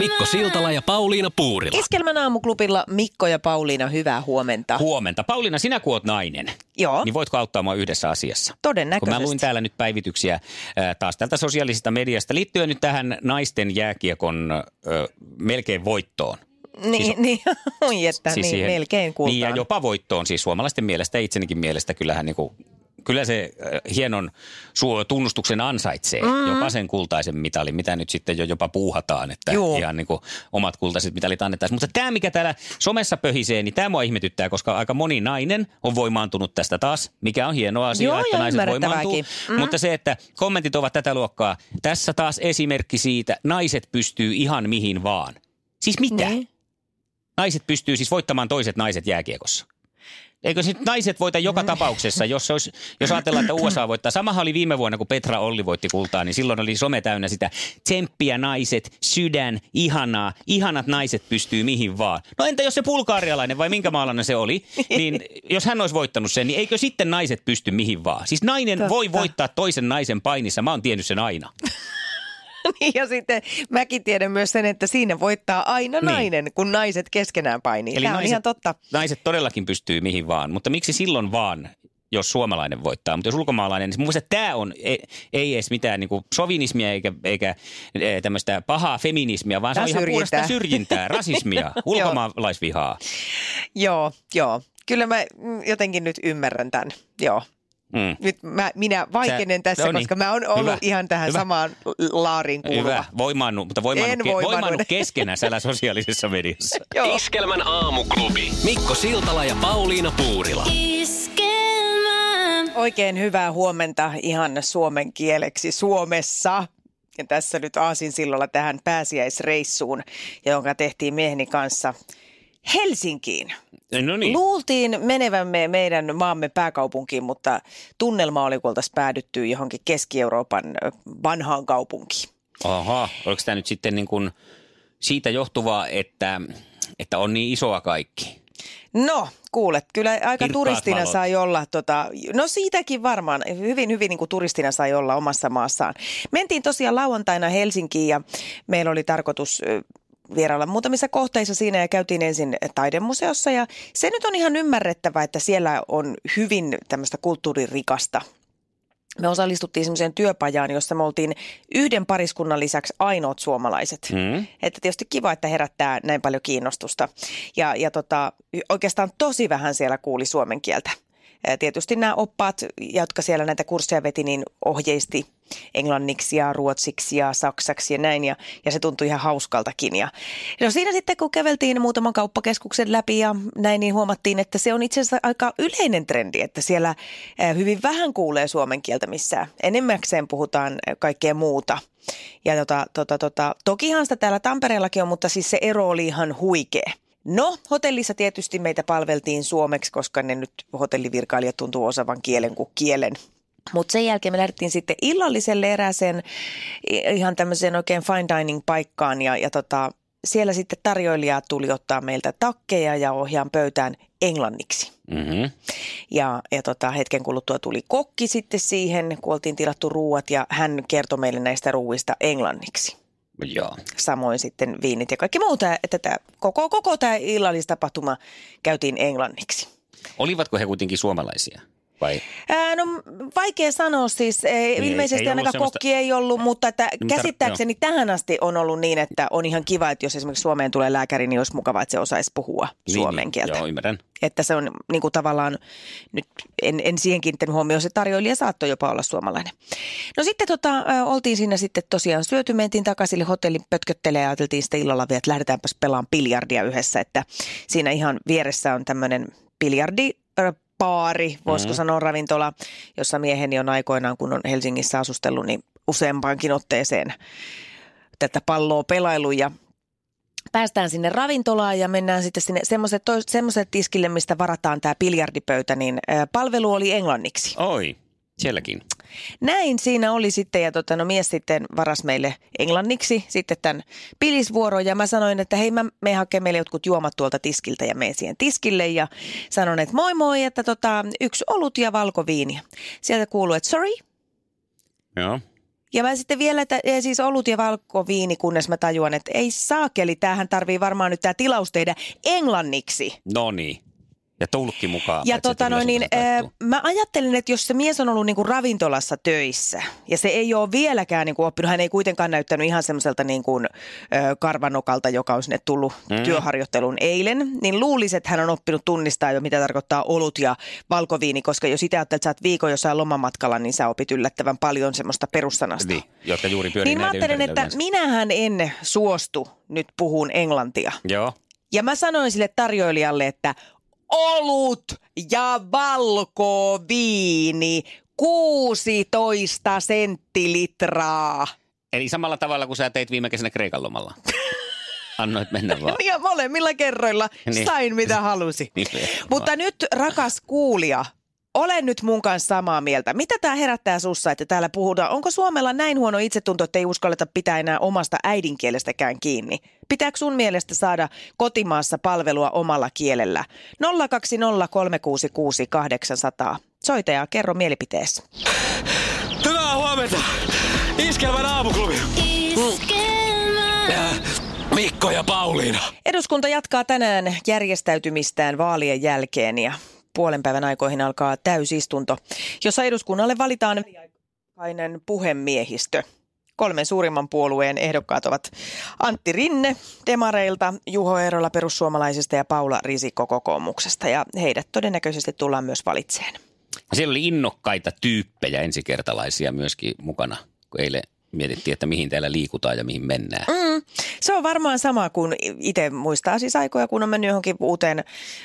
Mikko Siltala ja Pauliina Puurila. Iskelmän aamuklubilla Mikko ja Pauliina, hyvää huomenta. Huomenta. Pauliina, sinä kun oot nainen, Joo. niin voitko auttaa mua yhdessä asiassa? Todennäköisesti. Kun mä luin täällä nyt päivityksiä äh, taas tältä sosiaalisesta mediasta liittyen nyt tähän naisten jääkiekon äh, melkein voittoon. Niin, siis, niin, oi että, siis niin siihen, melkein kultaan. Niin ja jopa voittoon siis suomalaisten mielestä ja itsenikin mielestä kyllähän niin kuin kyllä se äh, hienon tunnustuksen ansaitsee, mm. jopa sen kultaisen mitalin, mitä nyt sitten jo jopa puuhataan, että Juu. ihan niin kuin omat kultaiset mitalit annettaisiin. Mutta tämä, mikä täällä somessa pöhisee, niin tämä mua ihmetyttää, koska aika moni nainen on voimaantunut tästä taas, mikä on hieno asia, Joo, että naiset voimaantuu. Mm. Mutta se, että kommentit ovat tätä luokkaa, tässä taas esimerkki siitä, naiset pystyy ihan mihin vaan. Siis mitä? Niin. Naiset pystyy siis voittamaan toiset naiset jääkiekossa. Eikö sitten naiset voita joka tapauksessa, jos, olisi, jos ajatellaan, että USA voittaa. Samahan oli viime vuonna, kun Petra Olli voitti kultaa, niin silloin oli some täynnä sitä tsemppiä naiset, sydän, ihanaa, ihanat naiset pystyy mihin vaan. No entä jos se pulkaarialainen vai minkä maalainen se oli, niin jos hän olisi voittanut sen, niin eikö sitten naiset pysty mihin vaan? Siis nainen Totta. voi voittaa toisen naisen painissa, mä oon tiennyt sen aina. niin ja sitten mäkin tiedän myös sen, että siinä voittaa aina niin. nainen, kun naiset keskenään painii. Eli Tämä naiset, on ihan totta. Naiset todellakin pystyy mihin vaan, mutta miksi silloin vaan, jos suomalainen voittaa. Mutta jos ulkomaalainen, niin mun tämä on, ei, ei edes mitään niin kuin sovinismia eikä, eikä e, tämmöistä pahaa feminismia, vaan tämä se on ihan puhdasta syrjintää, rasismia, ulkomaalaisvihaa. joo, joo. Kyllä mä jotenkin nyt ymmärrän tämän, joo. Mm. Nyt mä, minä vaikenen Sä, tässä, no niin. koska mä oon ollut Hyvä. ihan tähän Hyvä. samaan laariin kuuluva. Hyvä, voimaannut, mutta voimaannut, ke- voimannut keskenään siellä sosiaalisessa mediassa. Iskelmän aamuklubi. Mikko Siltala ja Pauliina Puurila. Iskelmä. Oikein hyvää huomenta ihan suomen kieleksi Suomessa. Ja tässä nyt Aasin sillalla tähän pääsiäisreissuun, jonka tehtiin mieheni kanssa – Helsinkiin. No niin. Luultiin menevämme meidän maamme pääkaupunkiin, mutta tunnelma oli, kun päädytty johonkin Keski-Euroopan vanhaan kaupunkiin. Aha, oliko tämä nyt sitten niin kuin siitä johtuvaa, että, että on niin isoa kaikki? No, kuulet, kyllä aika Kirkkaat turistina valot. sai olla, tota, no siitäkin varmaan, hyvin hyvin niin kuin turistina sai olla omassa maassaan. Mentiin tosiaan lauantaina Helsinkiin ja meillä oli tarkoitus vierailla muutamissa kohteissa siinä ja käytiin ensin taidemuseossa ja se nyt on ihan ymmärrettävä, että siellä on hyvin tämmöistä kulttuuririkasta me osallistuttiin semmoiseen työpajaan, jossa me oltiin yhden pariskunnan lisäksi ainoat suomalaiset. Mm. Että tietysti kiva, että herättää näin paljon kiinnostusta. Ja, ja tota, oikeastaan tosi vähän siellä kuuli suomen kieltä. Tietysti nämä oppaat, jotka siellä näitä kursseja veti, niin ohjeisti englanniksi ja ruotsiksi ja saksaksi ja näin. Ja, ja se tuntui ihan hauskaltakin. Ja, no siinä sitten, kun käveltiin muutaman kauppakeskuksen läpi ja näin, niin huomattiin, että se on itse asiassa aika yleinen trendi, että siellä hyvin vähän kuulee suomen kieltä missään. Enemmäkseen puhutaan kaikkea muuta. Ja tota, tota, tota, tokihan sitä täällä Tampereellakin on, mutta siis se ero oli ihan huikea. No, hotellissa tietysti meitä palveltiin suomeksi, koska ne nyt hotellivirkailijat tuntuu osaavan kielen kuin kielen. Mutta sen jälkeen me lähdettiin sitten illalliselle erääseen ihan tämmöiseen oikein fine dining paikkaan ja, ja tota, siellä sitten tarjoilija tuli ottaa meiltä takkeja ja ohjaan pöytään englanniksi. Mm-hmm. Ja, ja tota, hetken kuluttua tuli kokki sitten siihen, kun oltiin tilattu ruuat ja hän kertoi meille näistä ruuista englanniksi. Joo. Samoin sitten viinit ja kaikki muuta. Että tämä, koko, koko tämä illallistapahtuma käytiin englanniksi. Olivatko he kuitenkin suomalaisia? Vai? Ää, no vaikea sanoa siis. Niin, Ilmeisesti ei, ei ainakaan semmoista... kokki ei ollut, mutta että niin, käsittääkseni tar- tähän asti on ollut niin, että on ihan kiva, että jos esimerkiksi Suomeen tulee lääkäri, niin olisi mukava, että se osaisi puhua niin, suomen niin, kieltä. Joo, ymmärrän. Että se on niin kuin tavallaan, nyt en, en siihen kiinnittänyt huomioon, se tarjoilija saattoi jopa olla suomalainen. No sitten tota, oltiin siinä sitten tosiaan syöty, mentiin takaisin hotellin pötköttelee ja ajateltiin sitten illalla vielä, että lähdetäänpäs pelaamaan biljardia yhdessä, että siinä ihan vieressä on tämmöinen biljardi baari, voisiko mm-hmm. sanoa ravintola, jossa mieheni on aikoinaan, kun on Helsingissä asustellut, niin useampaankin otteeseen tätä palloa pelailu ja päästään sinne ravintolaan ja mennään sitten sinne semmoiset tiskille, mistä varataan tämä biljardipöytä, niin palvelu oli englanniksi. Oi, sielläkin. Näin siinä oli sitten ja tota, no, mies sitten varas meille englanniksi sitten tämän pilisvuoron ja mä sanoin, että hei mä me hakee meille jotkut juomat tuolta tiskiltä ja menen siihen tiskille ja sanon, että moi moi, että tota, yksi olut ja valkoviini. Sieltä kuuluu, että sorry. Joo. Ja mä sitten vielä, että siis olut ja valkoviini, kunnes mä tajuan, että ei saakeli, tämähän tarvii varmaan nyt tämä tilaus tehdä englanniksi. No niin. Ja tulkki mukaan. Ja tota noin, niin, äh, mä ajattelin, että jos se mies on ollut niinku ravintolassa töissä ja se ei ole vieläkään niinku oppinut, hän ei kuitenkaan näyttänyt ihan semmoiselta niinku, äh, karvanokalta, joka on sinne tullut Mm. työharjoitteluun eilen, niin luulisi, että hän on oppinut tunnistaa jo, mitä tarkoittaa olut ja valkoviini, koska jos itse ajattelet, että sä oot viikon jossain lomamatkalla, niin sä opit yllättävän paljon semmoista perussanasta. Niin, jotka juuri pyörii Niin mä ajattelin, että yleensä. minähän en suostu nyt puhun englantia. Joo. Ja mä sanoin sille tarjoilijalle, että olut ja valkoviini 16 senttilitraa. Eli samalla tavalla kuin sä teit viime kesänä Kreikan lomalla. Annoit mennä vaan. Ja molemmilla kerroilla Niin. sain mitä halusi. Nimenomaan. Mutta nyt rakas kuulija, olen nyt mun kanssa samaa mieltä. Mitä tämä herättää sussa, että täällä puhutaan? Onko Suomella näin huono itsetunto, että ei uskalleta pitää enää omasta äidinkielestäkään kiinni? Pitääkö sun mielestä saada kotimaassa palvelua omalla kielellä? 020366800. Soita ja kerro mielipiteesi. Hyvää huomenta! Iskelmän aamuklubi. Ja Mikko ja Pauliina. Eduskunta jatkaa tänään järjestäytymistään vaalien jälkeen ja puolen päivän aikoihin alkaa täysistunto, jossa eduskunnalle valitaan väliaikainen puhemiehistö. Kolmen suurimman puolueen ehdokkaat ovat Antti Rinne Demareilta, Juho Eerola perussuomalaisista ja Paula Risikko kokoomuksesta. Ja heidät todennäköisesti tullaan myös valitseen. Siellä oli innokkaita tyyppejä ensikertalaisia myöskin mukana, kun eilen mietittiin, että mihin täällä liikutaan ja mihin mennään. Mm, se on varmaan sama kuin itse muistaa siis aikoja, kun on mennyt johonkin uuteen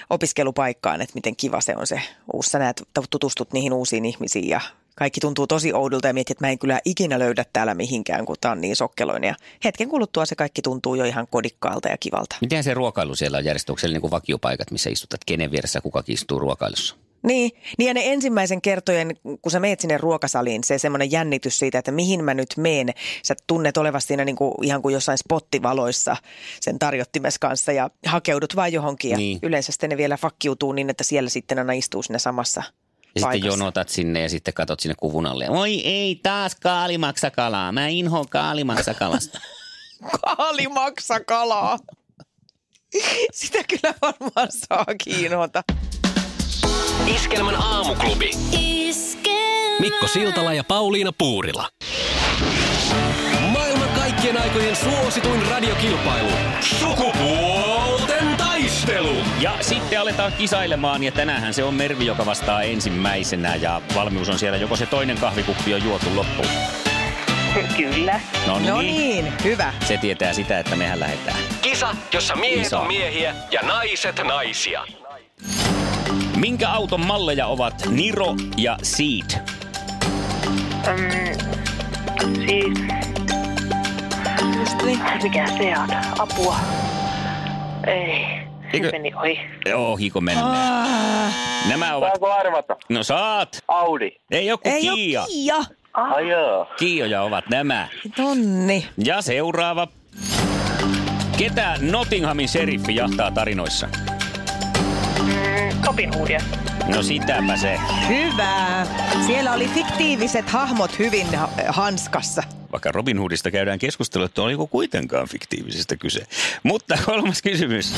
opiskelupaikkaan, että miten kiva se on se uusi. Sä näet, tutustut niihin uusiin ihmisiin ja kaikki tuntuu tosi oudolta ja mietit, että mä en kyllä ikinä löydä täällä mihinkään, kun tää on niin sokkeloinen. Ja hetken kuluttua se kaikki tuntuu jo ihan kodikkaalta ja kivalta. Miten se ruokailu siellä on järjestetty? Onko siellä niin kuin vakiopaikat, missä istutat, kenen vieressä kukakin istuu ruokailussa? Niin, niin ja ne ensimmäisen kertojen, kun sä meet sinne ruokasaliin, se semmoinen jännitys siitä, että mihin mä nyt meen. Sä tunnet olevasti siinä niin kuin, ihan kuin jossain spottivaloissa sen tarjottimes kanssa ja hakeudut vaan johonkin. Ja Niin. yleensä sitten ne vielä fakkiutuu niin, että siellä sitten aina istuu siinä samassa Ja sitten jonotat sinne ja sitten katot sinne kuvun alle. Oi ei, taas kaalimaksakalaa. Mä inhoan kaalimaksakalasta. Kaalimaksa kalaa. Sitä kyllä varmaan saa kiinota. Iskelmän aamuklubi. Mikko Siltala ja Pauliina Puurila. Maailman kaikkien aikojen suosituin radiokilpailu. Sukupuolten taistelu. Ja sitten aletaan kisailemaan ja tänäänhän se on Mervi, joka vastaa ensimmäisenä ja valmius on siellä. Joko se toinen kahvikuppi on juotu loppuun? Kyllä. No niin. No niin, hyvä. Se tietää sitä, että mehän lähdetään. Kisa, jossa miehet Iso. on miehiä ja naiset naisia. Minkä auton malleja ovat Niro ja Seed? Mm, siis, Just niin. mikä se on? Apua. Ei. Eikö- meni ohi. Ohiko mennään? Ah, Nämä ovat... Saanko arvata? No saat. Audi. Ei joku ei Kia. ole Kiia. Ai joo. Kiioja ovat nämä. Tonni. Ja seuraava. Ketä Nottinghamin seriffi jahtaa tarinoissa? Robin Hoodia. No sitäpä se. Hyvä. Siellä oli fiktiiviset hahmot hyvin ha- hanskassa. Vaikka Robin Hoodista käydään keskustelua, että oliko kuitenkaan fiktiivisestä kyse. Mutta kolmas kysymys.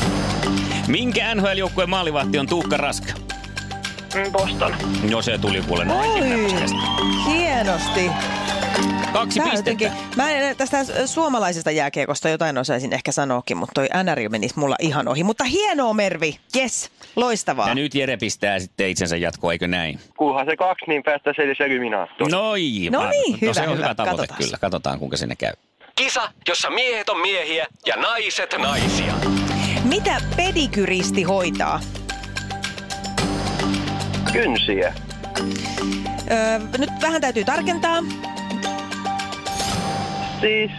Minkä NHL-joukkueen maalivahti on Tuukka Rask? Mm, Boston. No se tuli kuule noin Oi, hienosti. Kaksi Tää pistettä. jotenkin, mä en tästä suomalaisesta jääkiekosta jotain osaisin ehkä sanoakin, mutta toi NR menisi mulla ihan ohi. Mutta hienoa Mervi, yes, loistavaa. Ja nyt Jere pistää sitten itsensä jatkoa, eikö näin? Kunhan se kaksi, niin päästäisiin edes eliminaattoriin. Noi, No niin, no hyvä, se on hyvä. hyvä tavoite Katsotaan. kyllä. Katsotaan, kuinka sinne käy. Kisa, jossa miehet on miehiä ja naiset naisia. Mitä pedikyristi hoitaa? Kynsiä. Öö, nyt vähän täytyy tarkentaa. Siis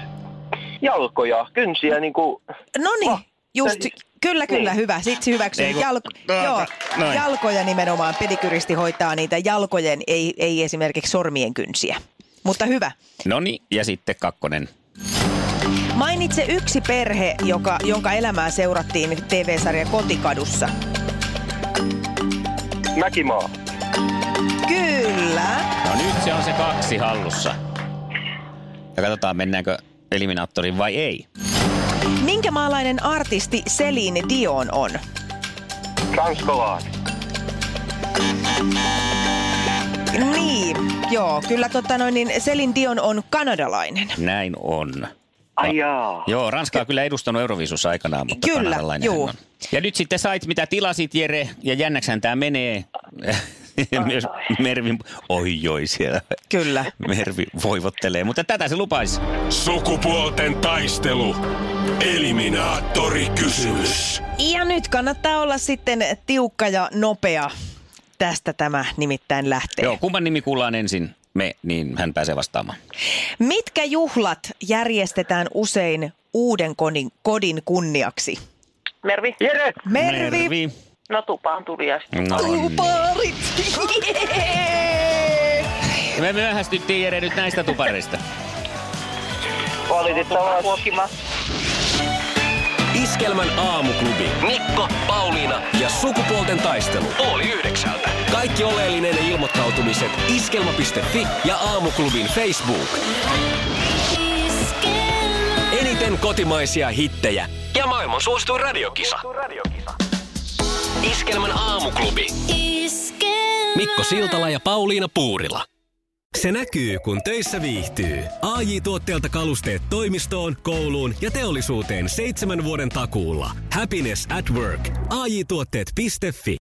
jalkoja, kynsiä niinku... No niin, Oh, just, Kyllä, kyllä, hyvä. Siksi hyväksyn. Ei kun- Jalko, No, joo, noin. jalkoja nimenomaan. Pedikyristi hoitaa niitä jalkojen, ei, ei esimerkiksi sormien kynsiä. Mutta hyvä. No niin, ja sitten kakkonen. Mainitse yksi perhe, joka, jonka elämää seurattiin TV-sarja Kotikadussa. Mäkimaa. Kyllä. No nyt se on se kaksi hallussa. Ja katsotaan, mennäänkö eliminaattoriin vai ei. Minkä maalainen artisti Celine Dion on? Ranskalainen. Niin, joo, kyllä tota noin, niin Celine Dion on kanadalainen. Näin on. Ai jaa. Joo, Ranska on kyllä edustanut Euroviisussa aikanaan, mutta Kyllä, kanadalainen juu. on. Ja nyt sitten sait, mitä tilasit, Jere, ja jännäksän tämä menee. Ja myös Mervin, oi joi siellä. Kyllä. Mervi voivottelee, mutta tätä se lupaisi. Sukupuolten taistelu. Eliminaattori kysymys. Ja nyt kannattaa olla sitten tiukka ja nopea. Tästä tämä nimittäin lähtee. Joo, kumman nimi kuullaan ensin me, niin hän pääsee vastaamaan. Mitkä juhlat järjestetään usein uuden kodin, kodin kunniaksi? Mervi? Jere! Mervi. No tupaan tuli äsken. No niin. Tuparit. Me myöhästyttiin Jere nyt näistä tupareista. Valitettavasti. Kuokima. Iskelmän aamuklubi. Mikko, Pauliina Ja sukupuolten taistelu. oli yhdeksältä. Kaikki oleellinen ilmoittautumiset iskelma.fi ja aamuklubin Facebook. Eniten kotimaisia hittejä. Ja maailman suosituin radiokisa. Iskelmän aamuklubi. Mikko Siltala ja Pauliina Puurila. Se näkyy, kun töissä viihtyy. ai tuotteelta kalusteet toimistoon, kouluun ja teollisuuteen seitsemän vuoden takuulla. Happiness at work. AJ-tuotteet.fi